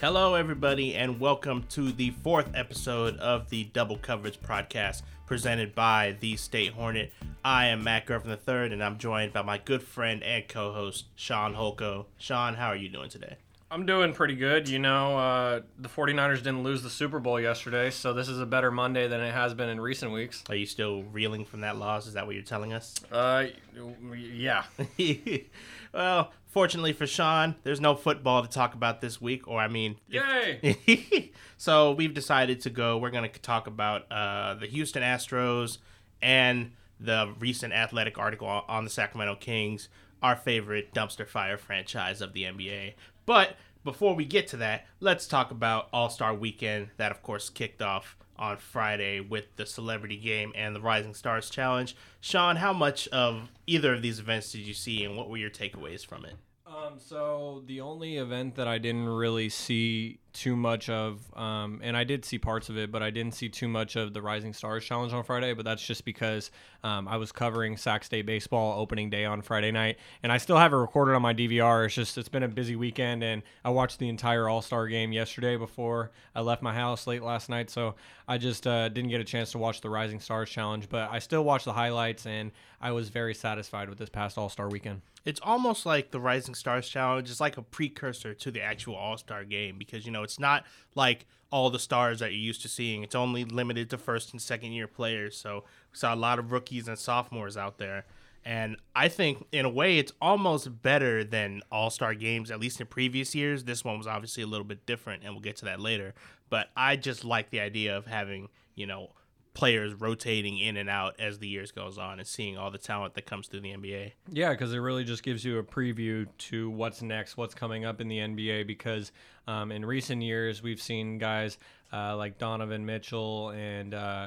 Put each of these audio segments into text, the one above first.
Hello, everybody, and welcome to the fourth episode of the Double Coverage Podcast presented by the State Hornet. I am Mack Ervin III, and I'm joined by my good friend and co host, Shaun Holkko. Shaun, how are you doing today? I'm doing pretty good. You know, uh, the 49ers didn't lose the Super Bowl yesterday, so this is a better Monday than it has been in recent weeks. Are you still reeling from that loss? Is that what you're telling us? Uh, yeah. well, fortunately for Shaun, there's no football to talk about this week, or I mean, Yay! if- so we've decided to go. We're going to talk about uh, the Houston Astros and the recent athletic article on the Sacramento Kings, our favorite dumpster fire franchise of the NBA. But before we get to that, let's talk about All Star Weekend, that of course kicked off on Friday with the Celebrity Game and the Rising Stars Challenge. Shaun, how much of either of these events did you see, and what were your takeaways from it? Um, so the only event that I didn't really see too much of, um, and I did see parts of it, but I didn't see too much of the Rising Stars Challenge on Friday. But that's just because um, I was covering Sac State baseball opening day on Friday night, and I still have it recorded on my DVR. It's just it's been a busy weekend, and I watched the entire All Star game yesterday before I left my house late last night, so I just uh, didn't get a chance to watch the Rising Stars Challenge. But I still watched the highlights, and I was very satisfied with this past All Star weekend. It's almost like the Rising Stars Challenge is like a precursor to the actual All Star game because, you know, it's not like all the stars that you're used to seeing. It's only limited to first and second year players. So we saw a lot of rookies and sophomores out there. And I think, in a way, it's almost better than All Star games, at least in previous years. This one was obviously a little bit different, and we'll get to that later. But I just like the idea of having, you know, players rotating in and out as the years goes on and seeing all the talent that comes through the NBA. Yeah, because it really just gives you a preview to what's next, what's coming up in the NBA. Because um, in recent years, we've seen guys uh, like Donovan Mitchell and uh,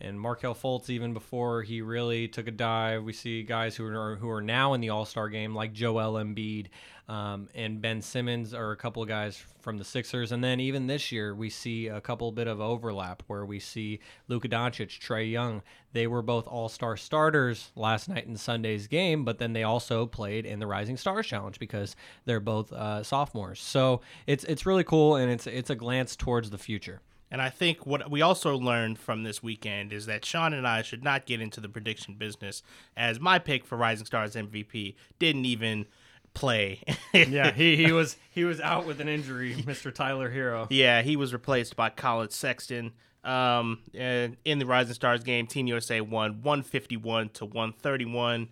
and Markelle Fultz even before he really took a dive. We see guys who are who are now in the All Star game like Joel Embiid um, and Ben Simmons are a couple of guys from the Sixers, and then even this year we see a couple bit of overlap where we see Luka Doncic, Trae Young. They were both All Star starters last night in Sunday's game, but then they also played in the Rising Stars Challenge because they're both uh, sophomores. So it's it's really cool, and it's it's a glance towards the future. And I think what we also learned from this weekend is that Shaun and I should not get into the prediction business, as my pick for Rising Stars MVP didn't even play. yeah, he, he was he was out with an injury, Mr. Tyler Herro. Yeah, he was replaced by Collin Sexton. Um, and in the Rising Stars game, Team USA won 151 to 131.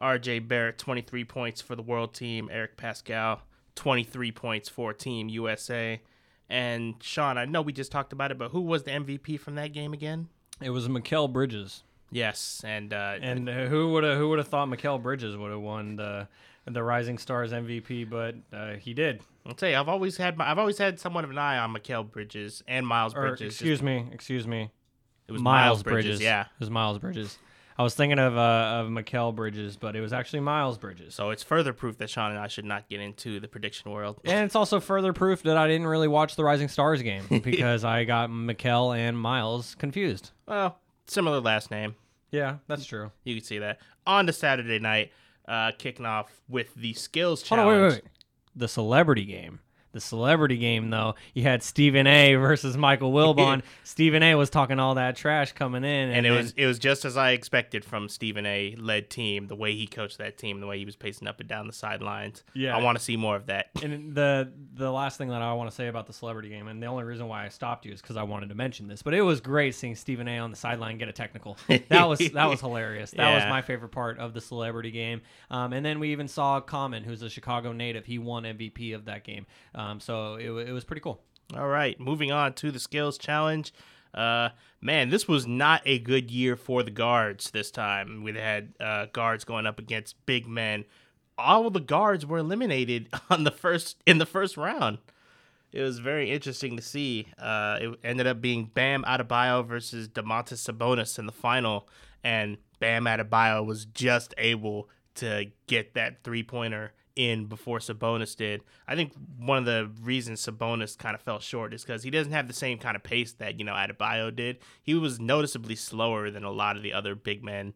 RJ Barrett 23 points for the world team. Eric Paschall 23 points for Team USA. And Shaun, I know we just talked about it, but who was the MVP from that game again? It was Mikal Bridges. Yes, and uh, and uh, who would have who would have thought Mikal Bridges would have won the the Rising Stars MVP, but uh, he did. I'll tell you, I've always had my, I've always had somewhat of an eye on Mikal Bridges and Miles Or, Bridges. excuse me, excuse me. it was Miles Bridges. Yeah. it was Miles Bridges. I was thinking of uh, of Mikal Bridges, but it was actually Miles Bridges. So it's further proof that Shaun and I should not get into the prediction world. And it's also further proof that I didn't really watch the Rising Stars game because I got Mikal and Miles confused. Well, similar last name. Yeah, that's true. You can see that on the Saturday night, uh, kicking off with the skills Hold on, challenge. wait, wait, wait. The celebrity game. The celebrity game, though, you had Stephen A. versus Michael Wilbon. Stephen A. was talking all that trash coming in, and, And it then- was it was just as I expected from Stephen A. led team. The way he coached that team, the way he was pacing up and down the sidelines. Yeah. I want to see more of that. And the the last thing that I want to say about the celebrity game, and the only reason why I stopped you is because I wanted to mention this, but it was great seeing Stephen A. on the sideline get a technical. That was that was hilarious. That was my favorite part of the celebrity game. Um, and then we even saw Common, who's a Chicago native. He won MVP of that game. Um, so it, it was pretty cool. All right, moving on to the skills challenge. Uh, man, this was not a good year for the guards this time. We had uh, guards going up against big men. All the guards were eliminated on the first in the first round. It was very interesting to see. Uh, it ended up being Bam Adebayo versus Domantas Sabonis in the final, and Bam Adebayo was just able to get that three pointer in before Sabonis did. I think one of the reasons Sabonis kind of fell short is because he doesn't have the same kind of pace that you know Adebayo did. He was noticeably slower than a lot of the other big men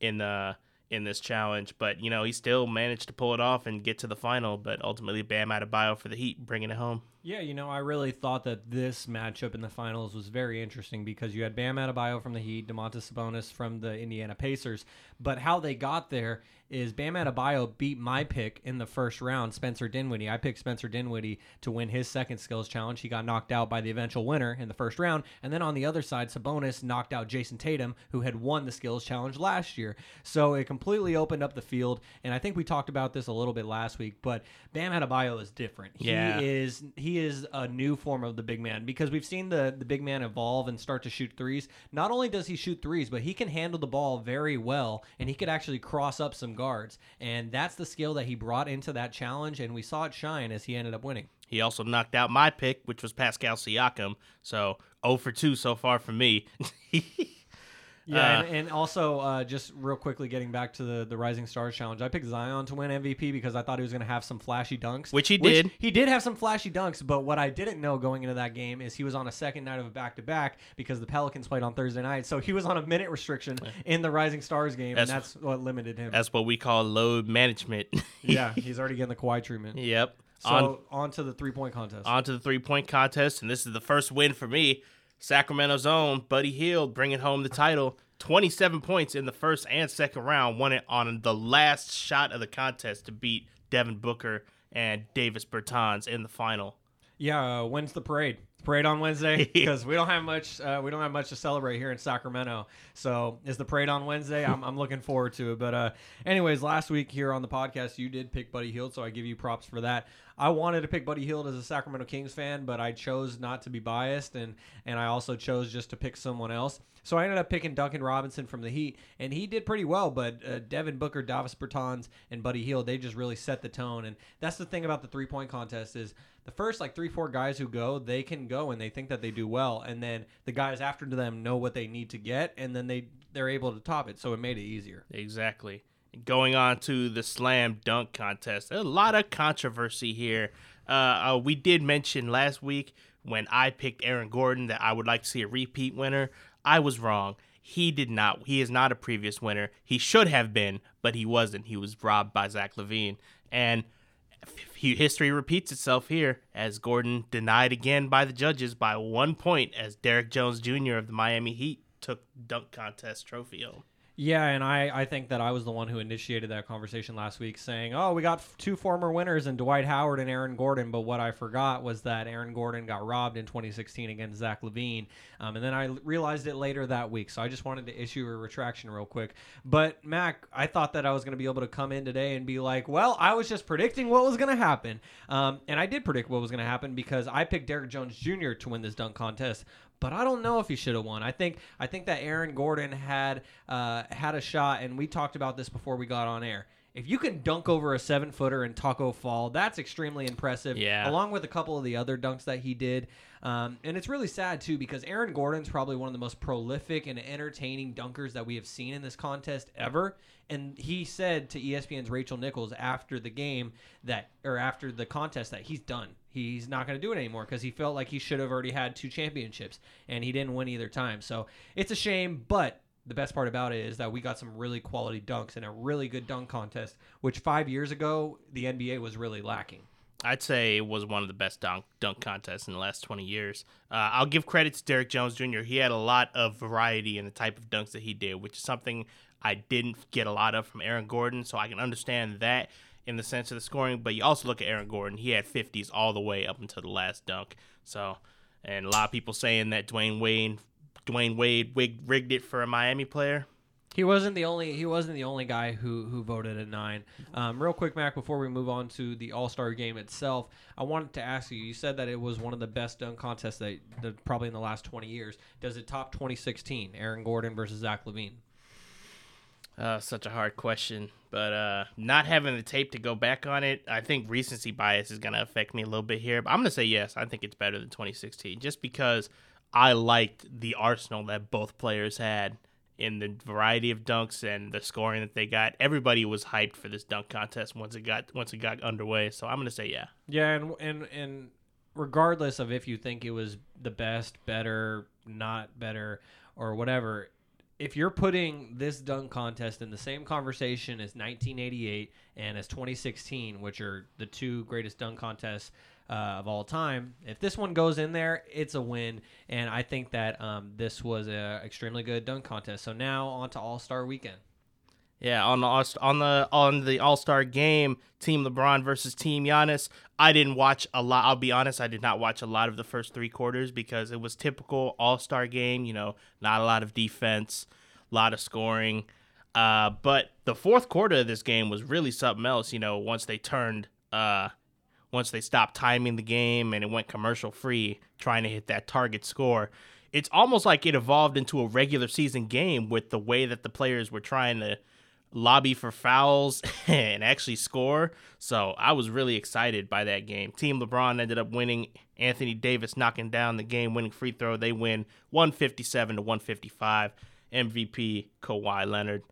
in the in this challenge. But you know, he still managed to pull it off and get to the final. But ultimately, Bam Adebayo for the Heat, bringing it home. Yeah, you know, I really thought that this matchup in the finals was very interesting because you had Bam Adebayo from the Heat, Domantas Sabonis from the Indiana Pacers, but how they got there is Bam Adebayo beat my pick in the first round, Spencer Dinwiddie. I picked Spencer Dinwiddie to win his second skills challenge. He got knocked out by the eventual winner in the first round, and then on the other side, Sabonis knocked out Jayson Tatum, who had won the skills challenge last year. So it completely opened up the field, and I think we talked about this a little bit last week, but Bam Adebayo is different. Yeah. He is he is a new form of the big man because we've seen the the big man evolve and start to shoot threes. Not only does he shoot threes, but he can handle the ball very well and he could actually cross up some guards. And that's the skill that he brought into that challenge and we saw it shine as he ended up winning. He also knocked out my pick, which was Pascal Siakam. So 0 for 2 so far for me. Yeah, Uh, and, and also uh, just real quickly getting back to the the Rising Stars challenge, I picked Zion to win MVP because I thought he was going to have some flashy dunks, Which he did. He did have some flashy dunks, but what I didn't know going into that game is he was on a second night of a back to back because the Pelicans played on Thursday night, so he was on a minute restriction in the Rising Stars game, That's- and that's what limited him. That's what we call load management. yeah, he's already getting the Kawhi treatment. yep. So on on, to the three point contest. on to the three point contest, and this is the first win for me. Sacramento's own Buddy Hield bringing home the title. 27 points in the first and second round, won it on the last shot of the contest to beat Devin Booker and Davis Bertans in the final. Yeah, uh, when's the parade? Parade on Wednesday because we don't have much. Uh, we don't have much to celebrate here in Sacramento. So is the parade on Wednesday? I'm, I'm looking forward to it. But uh, anyways, last week here on the podcast, you did pick Buddy Hield, so I give you props for that. I wanted to pick Buddy Hield as a Sacramento Kings fan, but I chose not to be biased, and and I also chose just to pick someone else. So I ended up picking Duncan Robinson from the Heat, and he did pretty well. But uh, Devin Booker, Davis Bertans, and Buddy Hield, they just really set the tone. And that's the thing about the three point contest is the first like three four guys who go, they can go and they think that they do well, and then the guys after them know what they need to get, and then they they're able to top it. So it made it easier. Exactly. Going on to the slam dunk contest, a lot of controversy here. Uh, uh, we did mention last week when I picked Aaron Gordon that I would like to see a repeat winner. I was wrong. He did not. He is not a previous winner. He should have been, but he wasn't. He was robbed by Zach LaVine. And history repeats itself here as Gordon denied again by the judges by one point as Derrick Jones Jr. of the Miami Heat took dunk contest trophy home. Yeah, and I, I think that I was the one who initiated that conversation last week saying, oh, we got two former winners in Dwight Howard and Aaron Gordon. But what I forgot was that Aaron Gordon got robbed in 2016 against Zach LaVine. Um, and then I realized it later that week. So I just wanted to issue a retraction real quick. But, Mack, I thought that I was going to be able to come in today and be like, well, I was just predicting what was going to happen. Um, and I did predict what was going to happen because I picked Derrick Jones Jr. to win this dunk contest but I don't know if he should have won. I think I think that Aaron Gordon had uh, had a shot, and we talked about this before we got on air. If you can dunk over a seven footer and Tacko Fall, that's extremely impressive. Yeah. Along with a couple of the other dunks that he did. Um, and it's really sad, too, because Aaron Gordon's probably one of the most prolific and entertaining dunkers that we have seen in this contest ever. And he said to ESPN's Rachel Nichols after the game that, or after the contest, that he's done. He's not going to do it anymore because he felt like he should have already had two championships and he didn't win either time. So it's a shame, but the best part about it is that we got some really quality dunks and a really good dunk contest, which five years ago the NBA was really lacking. I'd say it was one of the best dunk dunk contests in the last 20 years. Uh, I'll give credit to Derrick Jones Jr. He had a lot of variety in the type of dunks that he did, which is something I didn't get a lot of from Aaron Gordon. So I can understand that in the sense of the scoring. But you also look at Aaron Gordon; he had 50s all the way up until the last dunk. So, and a lot of people saying that Dwyane Wade, Dwyane Wade rigged it for a Miami player. He wasn't the only he wasn't the only guy who who voted a nine. Um, real quick, Mack, before we move on to the All Star game itself, I wanted to ask you. You said that it was one of the best dunk contests that, that probably in the last twenty years. Does it top 2016? Aaron Gordon versus Zach LaVine. Uh, such a hard question, but uh, not having the tape to go back on it, I think recency bias is gonna affect me a little bit here. But I'm gonna say yes. I think it's better than 2016, just because I liked the arsenal that both players had in the variety of dunks and the scoring that they got. Everybody was hyped for this dunk contest once it got once it got underway. So I'm gonna say yeah. Yeah, and and and regardless of if you think it was the best, better, not better, or whatever, if you're putting this dunk contest in the same conversation as 1988 and as 2016, which are the two greatest dunk contests uh, of all time, if this one goes in there, it's a win. And I think that um, this was an extremely good dunk contest. So now on to All Star Weekend. Yeah, on the on the on the All Star game, Team LeBron versus Team Giannis. I didn't watch a lot. I'll be honest, I did not watch a lot of the first three quarters because it was typical All Star game. You know, not a lot of defense, a lot of scoring. Uh, but the fourth quarter of this game was really something else. You know, once they turned, uh, once they stopped timing the game and it went commercial free, trying to hit that target score. It's almost like it evolved into a regular season game with the way that the players were trying to lobby for fouls and actually score. So I was really excited by that game. Team LeBron ended up winning. Anthony Davis knocking down the game winning free throw. They win 157 to 155. MVP Kawhi Leonard.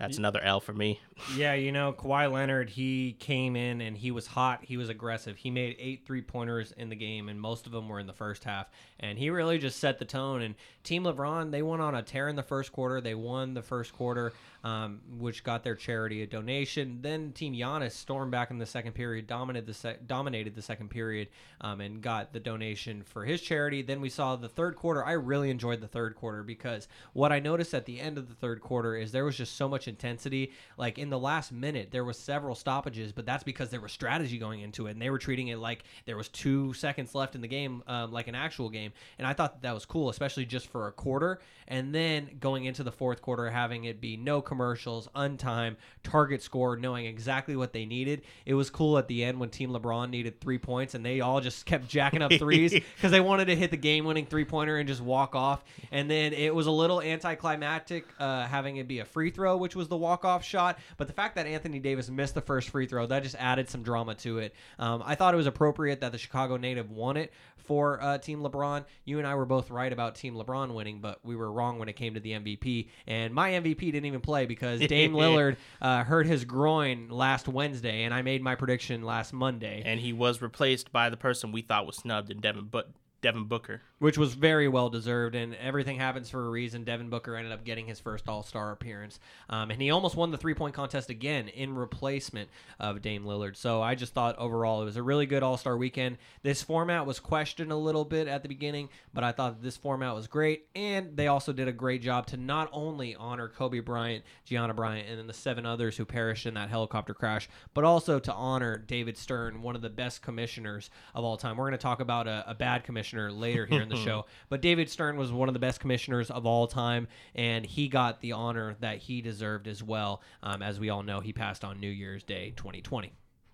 That's another L for me. Yeah, you know, Kawhi Leonard, he came in and he was hot. He was aggressive. He made eight three pointers in the game, and most of them were in the first half. And he really just set the tone. And Team LeBron, they went on a tear in the first quarter. They won the first quarter, um, which got their charity a donation. Then Team Giannis stormed back in the second period, dominated the dominated the second period, um, and got the donation for his charity. Then we saw the third quarter. I really enjoyed the third quarter because what I noticed at the end of the third quarter is there was just so much intensity. Like in the last minute, there was several stoppages, but that's because there was strategy going into it, and they were treating it like there was two seconds left in the game, um, like an actual game. And I thought that, that was cool, especially just for a quarter. And then going into the fourth quarter, having it be no commercials, untimed, target score, knowing exactly what they needed. It was cool at the end when Team LeBron needed three points, and they all just kept jacking up threes because they wanted to hit the game-winning three-pointer and just walk off. And then it was a little anticlimactic uh, having it be a free throw, which was the walk-off shot. But the fact that Anthony Davis missed the first free throw, that just added some drama to it. Um, I thought it was appropriate that the Chicago native won it for uh, Team LeBron. You and I were both right about Team LeBron winning, but we were wrong when it came to the MVP. And my MVP didn't even play because Dame Lillard uh, hurt his groin last Wednesday, and I made my prediction last Monday. And he was replaced by the person we thought was snubbed in Devin, but Devin Booker. which was very well deserved, and everything happens for a reason. Devin Booker ended up getting his first All Star appearance, um, and he almost won the three point contest again in replacement of Dame Lillard. So I just thought overall it was a really good All Star weekend. This format was questioned a little bit at the beginning, but I thought this format was great, and they also did a great job to not only honor Kobe Bryant, Gianna Bryant, and then the seven others who perished in that helicopter crash, but also to honor David Stern, one of the best commissioners of all time. We're going to talk about a, a bad commissioner later here in the show, but David Stern was one of the best commissioners of all time, and he got the honor that he deserved as well. Um, as we all know, he passed on New Year's Day 2020.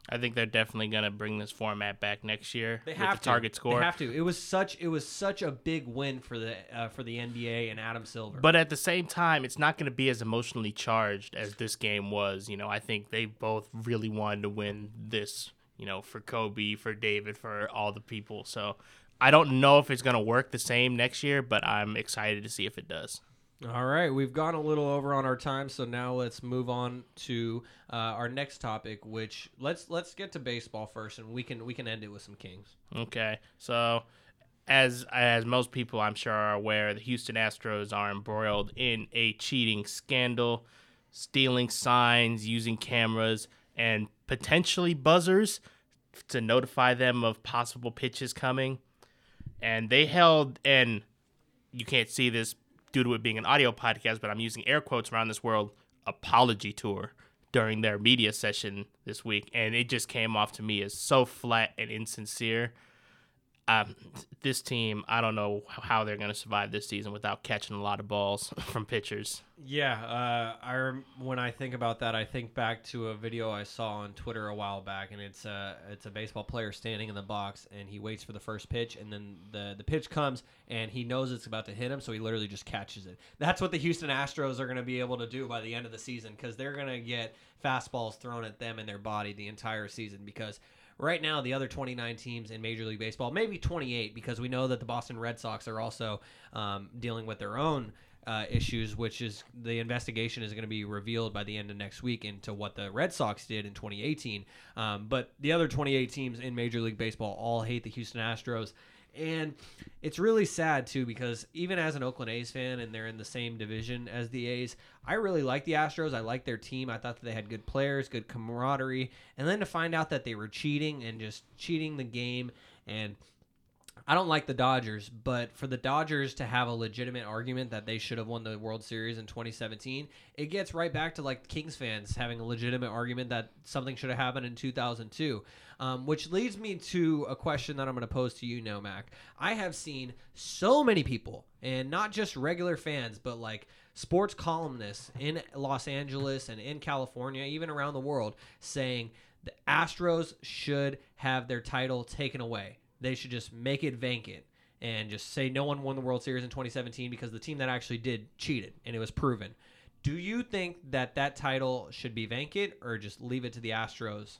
I think they're definitely gonna bring this format back next year They with have the to. target score. They have to. It was such. It was such a big win for the uh, for the NBA and Adam Silver. But at the same time, it's not going to be as emotionally charged as this game was. You know, I think they both really wanted to win this, you know, for Kobe, for David, for all the people. So I don't know if it's going to work the same next year, but I'm excited to see if it does. All right, we've gone a little over on our time, so now let's move on to uh, our next topic. Which let's let's get to baseball first, and we can we can end it with some Kings. Okay. So as as most people I'm sure are aware, the Houston Astros are embroiled in a cheating scandal, stealing signs, using cameras and potentially buzzers to notify them of possible pitches coming. And they held and you can't see this due to it being an audio podcast, but I'm using air quotes around this world apology tour during their media session this week, and it just came off to me as so flat and insincere. This team, I don't know how they're going to survive this season without catching a lot of balls from pitchers. Yeah, uh, I when I think about that, I think back to a video I saw on Twitter a while back, and it's a it's a baseball player standing in the box, and he waits for the first pitch, and then the the pitch comes, and he knows it's about to hit him, so he literally just catches it. That's what the Houston Astros are going to be able to do by the end of the season, because they're going to get fastballs thrown at them in their body the entire season, because. Right now, the other 29 teams in Major League Baseball, maybe 28, because we know that the Boston Red Sox are also um, dealing with their own uh, issues, which is the investigation is going to be revealed by the end of next week into what the Red Sox did in 2018. Um, but the other 28 teams in Major League Baseball all hate the Houston Astros. And it's really sad too because even as an Oakland A's fan and they're in the same division as the A's, I really like the Astros. I like their team. I thought that they had good players, good camaraderie. And then to find out that they were cheating and just cheating the game and I don't like the Dodgers, but for the Dodgers to have a legitimate argument that they should have won the World Series in 2017, it gets right back to like Kings fans having a legitimate argument that something should have happened in 2002. Um, which leads me to a question that I'm going to pose to you now, Mack. I have seen so many people, and not just regular fans, but like sports columnists in Los Angeles and in California, even around the world, saying the Astros should have their title taken away they should just make it vacant and just say no one won the World Series in 2017 because the team that actually did cheated and it was proven. Do you think that that title should be vacant or just leave it to the Astros?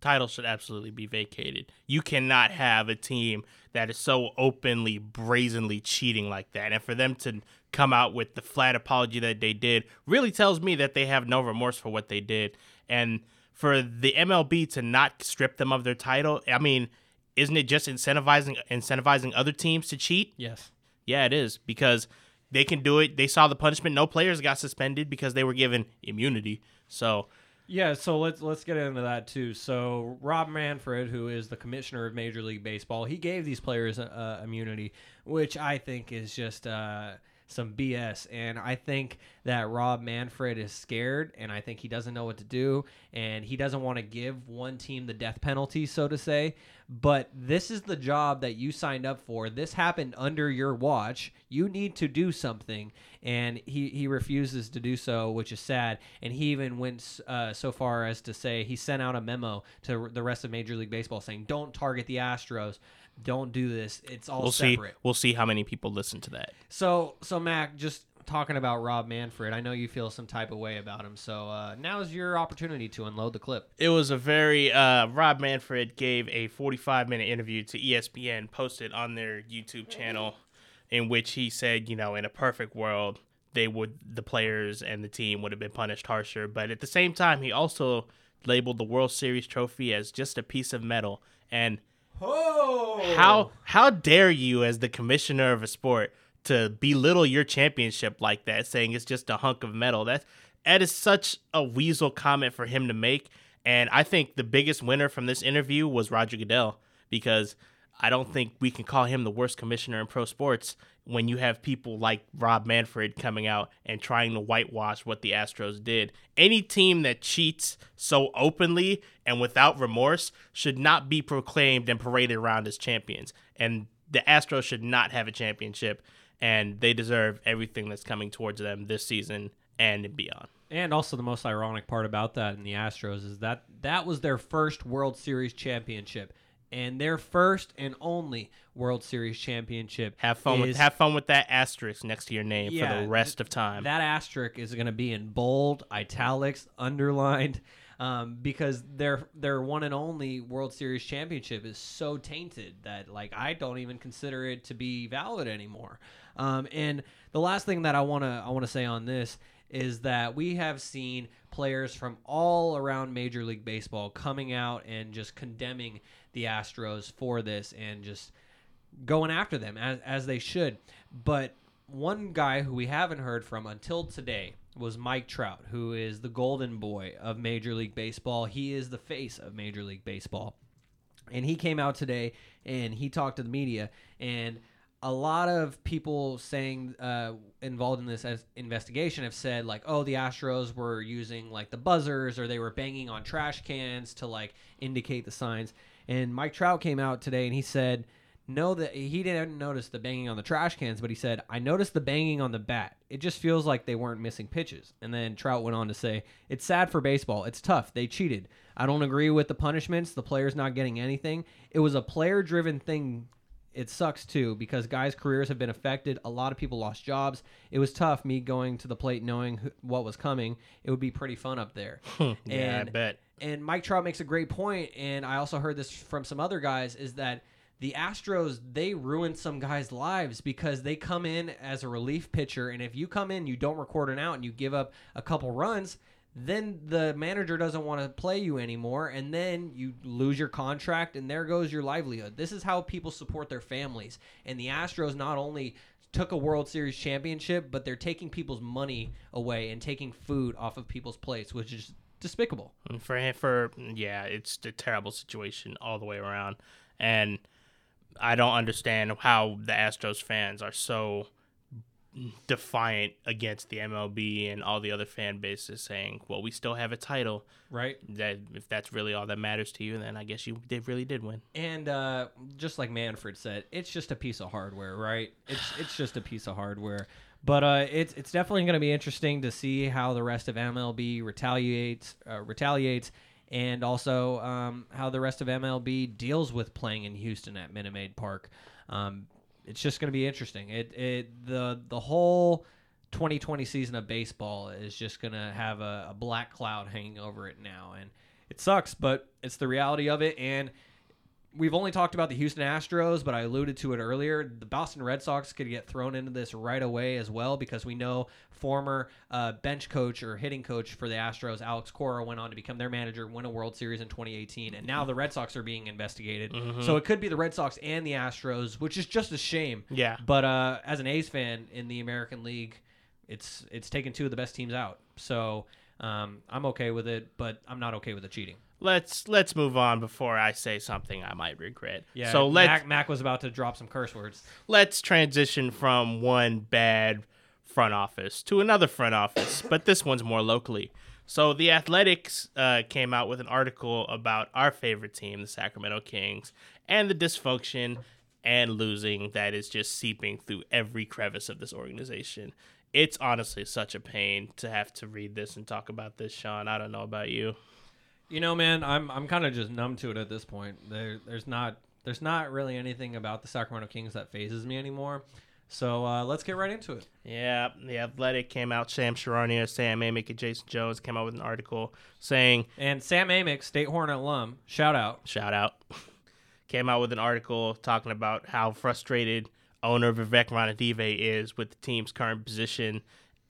Title should absolutely be vacated. You cannot have a team that is so openly, brazenly cheating like that. And for them to come out with the flat apology that they did really tells me that they have no remorse for what they did. And for the MLB to not strip them of their title, I mean, isn't it just incentivizing incentivizing other teams to cheat? Yes. Yeah, it is because they can do it. They saw the punishment. No players got suspended because they were given immunity. So yeah, so let's let's get into that too. So Rob Manfred, who is the commissioner of Major League Baseball, he gave these players uh, immunity, which I think is just uh, some BS. And I think that Rob Manfred is scared, and I think he doesn't know what to do, and he doesn't want to give one team the death penalty, so to say. But this is the job that you signed up for. This happened under your watch. You need to do something, and he he refuses to do so, which is sad. And he even went uh, so far as to say he sent out a memo to the rest of Major League Baseball saying, "Don't target the Astros." Don't do this. It's all we'll separate. See, we'll see how many people listen to that. So, so Mack, just talking about Rob Manfred, I know you feel some type of way about him. So uh, now is your opportunity to unload the clip. It was a very uh, Rob Manfred gave a 45 minute interview to ESPN, posted on their YouTube channel, in which he said, you know, in a perfect world, they would the players and the team would have been punished harsher. But at the same time, he also labeled the World Series trophy as just a piece of metal and Oh. How how dare you as the commissioner of a sport to belittle your championship like that, saying it's just a hunk of metal? That that is such a weasel comment for him to make. And I think the biggest winner from this interview was Roger Goodell because I don't think we can call him the worst commissioner in pro sports when you have people like Rob Manfred coming out and trying to whitewash what the Astros did. Any team that cheats so openly and without remorse should not be proclaimed and paraded around as champions. And the Astros should not have a championship, and they deserve everything that's coming towards them this season and beyond. And also, the most ironic part about that in the Astros is that that was their first World Series championship and their first and only World Series championship. Have fun is, with have fun with that asterisk next to your name yeah, for the rest of time. That asterisk is going to be in bold, italics, underlined, um, because their their one and only World Series championship is so tainted that like I don't even consider it to be valid anymore. Um, and the last thing that I wanna I wanna say on this is that we have seen players from all around Major League Baseball coming out and just condemning the Astros for this and just going after them as, as they should. But one guy who we haven't heard from until today was Mike Trout, who is the golden boy of Major League Baseball. He is the face of Major League Baseball. And he came out today and he talked to the media and a lot of people saying uh, involved in this investigation have said like, oh, the Astros were using like the buzzers or they were banging on trash cans to like indicate the signs. And Mike Trout came out today and he said, no, that he didn't notice the banging on the trash cans, but he said, I noticed the banging on the bat. It just feels like they weren't missing pitches. And then Trout went on to say, It's sad for baseball. It's tough. They cheated. I don't agree with the punishments, the players not getting anything. It was a player driven thing it sucks too because guys' careers have been affected. A lot of people lost jobs. It was tough me going to the plate knowing who, what was coming. It would be pretty fun up there. yeah, and, I bet. And Mike Trout makes a great point, and I also heard this from some other guys is that the Astros they ruin some guys' lives because they come in as a relief pitcher, and if you come in, you don't record an out, and you give up a couple runs, then the manager doesn't want to play you anymore and then you lose your contract and there goes your livelihood. This is how people support their families. And the Astros not only took a World Series championship, but they're taking people's money away and taking food off of people's plates, which is despicable. For for yeah, it's a terrible situation all the way around, and I don't understand how the Astros fans are so defiant against the MLB and all the other fan bases, saying, "Well, we still have a title." Right. That if that's really all that matters to you, then I guess you did really did win. And uh, just like Manfred said, it's just a piece of hardware, right? It's it's just a piece of hardware. But uh, it's it's definitely going to be interesting to see how the rest of MLB retaliates uh, retaliates, and also um, how the rest of MLB deals with playing in Houston at Minute Maid Park. Um, it's just going to be interesting. It it the the whole 2020 season of baseball is just going to have a, a black cloud hanging over it now, and it sucks, but it's the reality of it. And we've only talked about the Houston Astros, but I alluded to it earlier. The Boston Red Sox could get thrown into this right away as well because we know former uh, bench coach or hitting coach for the Astros, Alex Cora, went on to become their manager, win a World Series in 2018, and now the Red Sox are being investigated. So it could be the Red Sox and the Astros, which is just a shame. Yeah. But uh, as an A's fan in the American League, it's it's taken two of the best teams out. So um, I'm okay with it, but I'm not okay with the cheating. Let's let's move on before I say something I might regret. Yeah. So let's Mack, Mack was about to drop some curse words. let's transition from one bad front office to another front office, but this one's more locally. So the Athletics uh, came out with an article about our favorite team, the Sacramento Kings, and the dysfunction and losing that is just seeping through every crevice of this organization. It's honestly such a pain to have to read this and talk about this, Shaun. I don't know about you. You know, man, I'm I'm kind of just numb to it at this point. There there's not there's not really anything about the Sacramento Kings that phases me anymore. So uh, let's get right into it. Yeah, the Athletic came out. Shams Charania, Sam Amick, and Jason Jones came out with an article saying And Sam Amick, State Hornet alum, shout out. shout out, came out with an article talking about how frustrated owner Vivek Ranadive is with the team's current position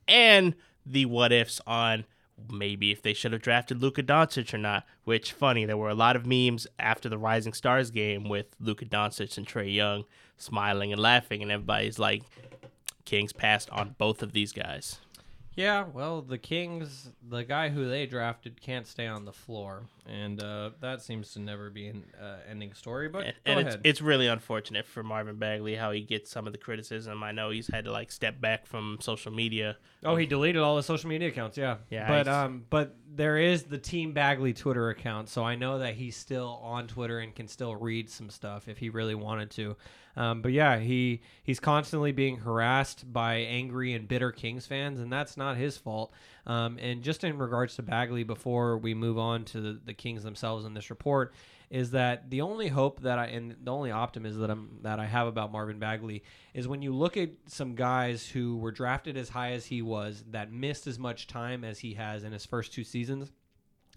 and the what ifs on maybe if they should have drafted Luka Doncic or not. Which funny, there were a lot of memes after the Rising Stars game with Luka Doncic and Trae Young smiling and laughing, and everybody's like, Kings passed on both of these guys. Yeah, well, the Kings, the guy who they drafted, can't stay on the floor, and uh, that seems to never be an uh, ending story. But and, and it's, it's really unfortunate for Marvin Bagley how he gets some of the criticism. I know he's had to like step back from social media. Oh, he deleted all his social media accounts. Yeah, Yeah, But um, but there is the Team Bagley Twitter account, so I know that he's still on Twitter and can still read some stuff if he really wanted to. Um, but yeah, he he's constantly being harassed by angry and bitter Kings fans, and that's not his fault. Um, and just in regards to Bagley, before we move on to the, the Kings themselves in this report, is that the only hope that I and the only optimism that I'm that I have about Marvin Bagley is when you look at some guys who were drafted as high as he was that missed as much time as he has in his first two seasons.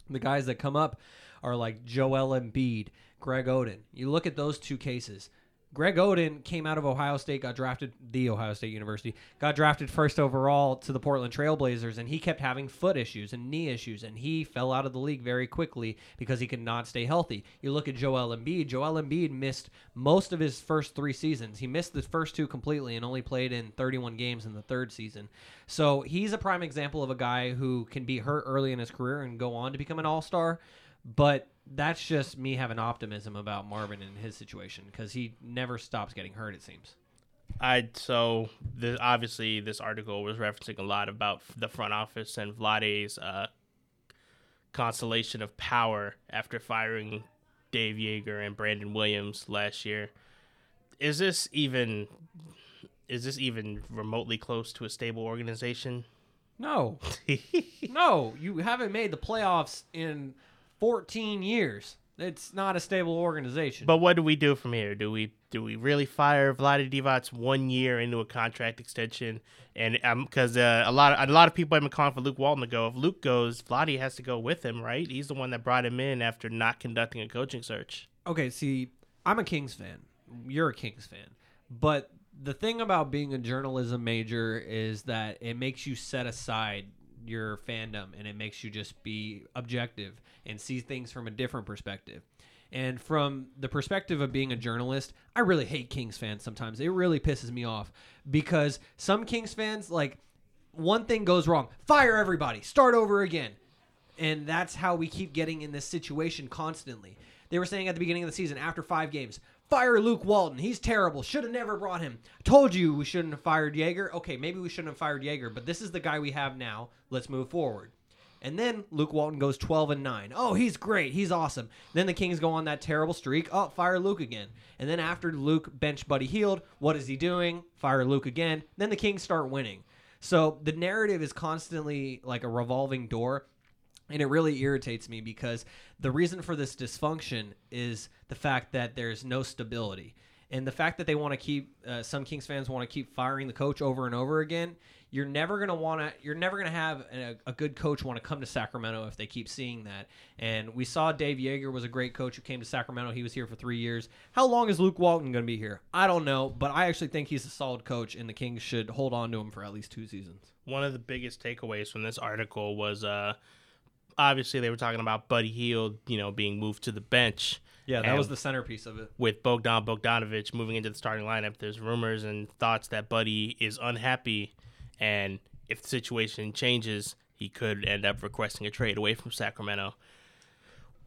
The guys that come up are like Joel Embiid, Greg Oden. You look at those two cases. Greg Oden came out of Ohio State, got drafted, the Ohio State University, got drafted first overall to the Portland Trailblazers, and he kept having foot issues and knee issues, and he fell out of the league very quickly because he could not stay healthy. You look at Joel Embiid. Joel Embiid missed most of his first three seasons. He missed the first two completely and only played in 31 games in the third season. So he's a prime example of a guy who can be hurt early in his career and go on to become an all star. But that's just me having optimism about Marvin and his situation because he never stops getting hurt. It seems. I so the, obviously this article was referencing a lot about the front office and Vlade's uh, constellation of power after firing Dave Joerger and Brandon Williams last year. Is this even is this even remotely close to a stable organization? No, no, you haven't made the playoffs in 14 years. It's not a stable organization. But what do we do from here? Do we do we really fire Vlade Divac one year into a contract extension? And because uh, a lot of, a lot of people have been calling for Luke Walton to go. If Luke goes, Vlade has to go with him, right? He's the one that brought him in after not conducting a coaching search. okay, see, I'm a Kings fan. You're a Kings fan. But the thing about being a journalism major is that it makes you set aside your fandom and it makes you just be objective and see things from a different perspective. And from the perspective of being a journalist, I really hate Kings fans sometimes. It really pisses me off because some Kings fans like one thing goes wrong, fire everybody, start over again. And that's how we keep getting in this situation constantly. They were saying at the beginning of the season, after five games, fire Luke Walton. He's terrible. Should have never brought him. Told you we shouldn't have fired Joerger. Okay, maybe we shouldn't have fired Joerger, but this is the guy we have now. Let's move forward. And then Luke Walton goes 12 and 9. Oh, he's great. He's awesome. Then the Kings go on that terrible streak. Oh, fire Luke again. And then after Luke bench Buddy Hield, what is he doing? Fire Luke again. Then the Kings start winning. So the narrative is constantly like a revolving door. And it really irritates me because the reason for this dysfunction is the fact that there's no stability. And the fact that they want to keep, uh, some Kings fans want to keep firing the coach over and over again, you're never to want to, you're never to have a, a, good coach want to come to Sacramento if they keep seeing that. And we saw Dave Joerger was a great coach who came to Sacramento. He was here for three years. How long is Luke Walton to be here? I don't know, but I actually think he's a solid coach, and the Kings should hold on to him for at least two seasons. One of the biggest takeaways from this article was, uh, obviously they were talking about Buddy Hield, you know, being moved to the bench. Yeah, that was the centerpiece of it. With Bogdan Bogdanovic moving into the starting lineup, there's rumors and thoughts that Buddy is unhappy, and if the situation changes, he could end up requesting a trade away from Sacramento.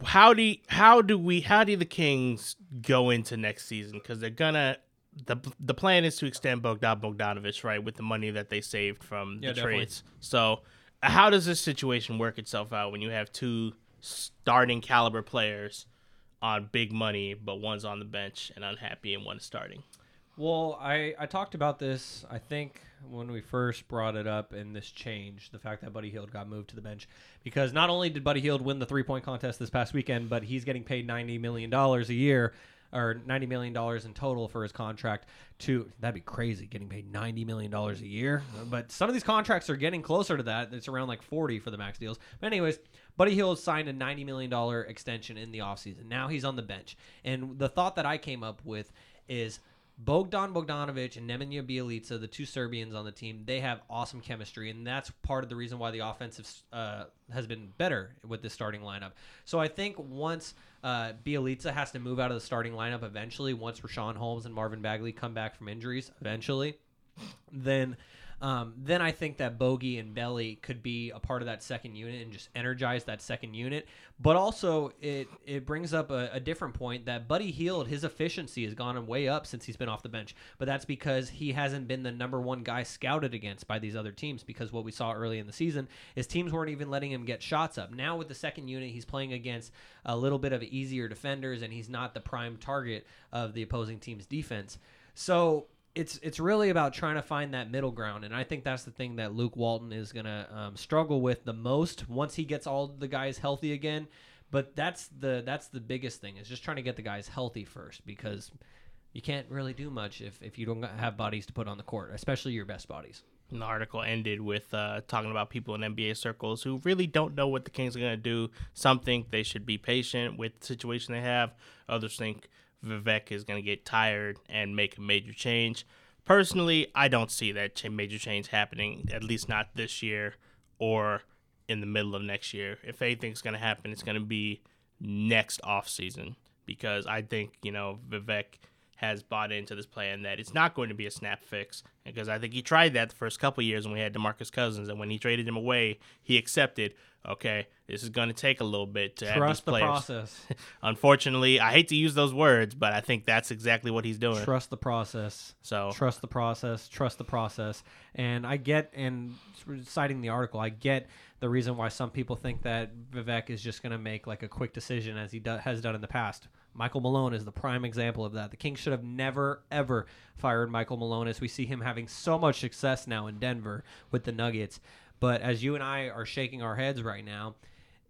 How do you, how do we how do the Kings go into next season? Because they're gonna the the plan is to extend Bogdan Bogdanovic right with the money that they saved from the yeah, trades. So how does this situation work itself out when you have two starting caliber players on big money, but one's on the bench and unhappy and one's starting? Well, I, I talked about this, I think, when we first brought it up in this change, the fact that Buddy Hield got moved to the bench. Because not only did Buddy Hield win the three point contest this past weekend, but he's getting paid $90 million a year or ninety million dollars in total for his contract. To that'd be crazy, getting paid ninety million dollars a year. But some of these contracts are getting closer to that. It's around like forty for the max deals. But anyways, Buddy Hield signed a ninety million dollar extension in the offseason. Now he's on the bench, and the thought that I came up with is Bogdan Bogdanovic and Nemanja Bjelica, the two Serbians on the team, they have awesome chemistry, and that's part of the reason why the offensive uh, has been better with this starting lineup. So I think once uh, has to move out of the starting lineup eventually, once Richaun Holmes and Marvin Bagley come back from injuries eventually, then – um, then I think that Bogey and Belly could be a part of that second unit and just energize that second unit. But also, it it brings up a, a, different point that Buddy Hield, his efficiency has gone way up since he's been off the bench. But that's because he hasn't been the number one guy scouted against by these other teams. Because what we saw early in the season is teams weren't even letting him get shots up. Now with the second unit, he's playing against a little bit of easier defenders, and he's not the prime target of the opposing team's defense. So it's it's really about trying to find that middle ground, and I think that's the thing that Luke Walton is gonna um, struggle with the most once he gets all the guys healthy again. But that's the that's the biggest thing is just trying to get the guys healthy first because you can't really do much if, if you don't have bodies to put on the court, especially your best bodies. And the article ended with uh, talking about people in NBA circles who really don't know what the Kings are going to do. Some think they should be patient with the situation they have. Others think Vivek is going to get tired and make a major change. Personally, I don't see that major change happening, at least not this year or in the middle of next year. If anything's going to happen, it's going to be next off season because I think, you know, Vivek has bought into this plan that it's not going to be a snap fix because I think he tried that the first couple years when we had DeMarcus Cousins and when he traded him away, he accepted, okay, this is going to take a little bit to Trust have these players. the process. Unfortunately, I hate to use those words, but I think that's exactly what he's doing. Trust the process. So trust the process. Trust the process. And I get, and citing the article, I get the reason why some people think that Vivek is just going to make like a quick decision as he do- has done in the past. Michael Malone is the prime example of that. The Kings should have never, ever fired Michael Malone as we see him having so much success now in Denver with the Nuggets. But as you and I are shaking our heads right now,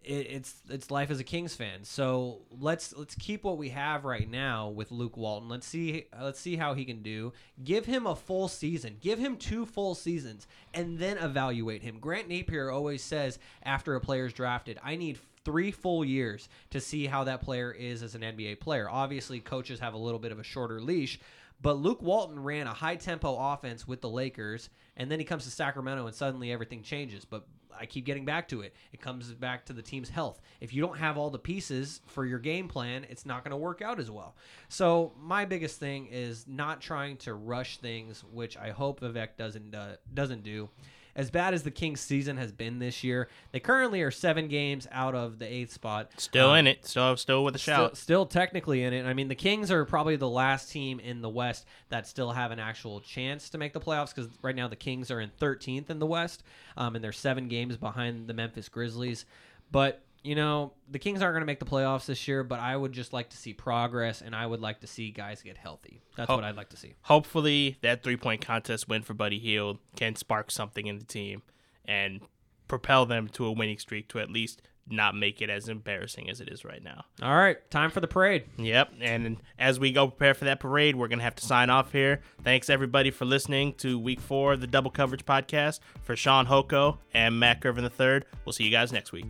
it, it's it's life as a Kings fan. So let's let's keep what we have right now with Luke Walton. Let's see let's see how he can do. Give him a full season. Give him two full seasons, and then evaluate him. Grant Napear always says after a player's drafted, I need three full years to see how that player is as an NBA player. Obviously, coaches have a little bit of a shorter leash, But Luke Walton ran a high tempo offense with the Lakers, and then he comes to Sacramento, and suddenly everything changes. But I keep getting back to it. It comes back to the team's health. If you don't have all the pieces for your game plan, it's not going to work out as well. So my biggest thing is not trying to rush things, which I hope Vivek doesn't uh, doesn't do. As bad as the Kings season has been this year, they currently are seven games out of the eighth spot. Still Um, in it. Still still with a Still, shout. still technically in it. I mean, the Kings are probably the last team in the West that still have an actual chance to make the playoffs because right now the Kings are in 13th in the West, um, and they're seven games behind the Memphis Grizzlies. But you know, the Kings aren't going to make the playoffs this year. But I would just like to see progress, and I would like to see guys get healthy. That's Oh. what I'd like to see. Hopefully that three point contest win for Buddy Hield can spark something in the team and propel them to a winning streak to at least not make it as embarrassing as it is right now. All right, time for the parade. Yep. And as we go prepare for that parade, we're going to have to sign off here. Thanks, everybody, for listening to week four of the Double Coverage Podcast. For Shaun Holkko and Mack Ervin III, we'll see you guys next week.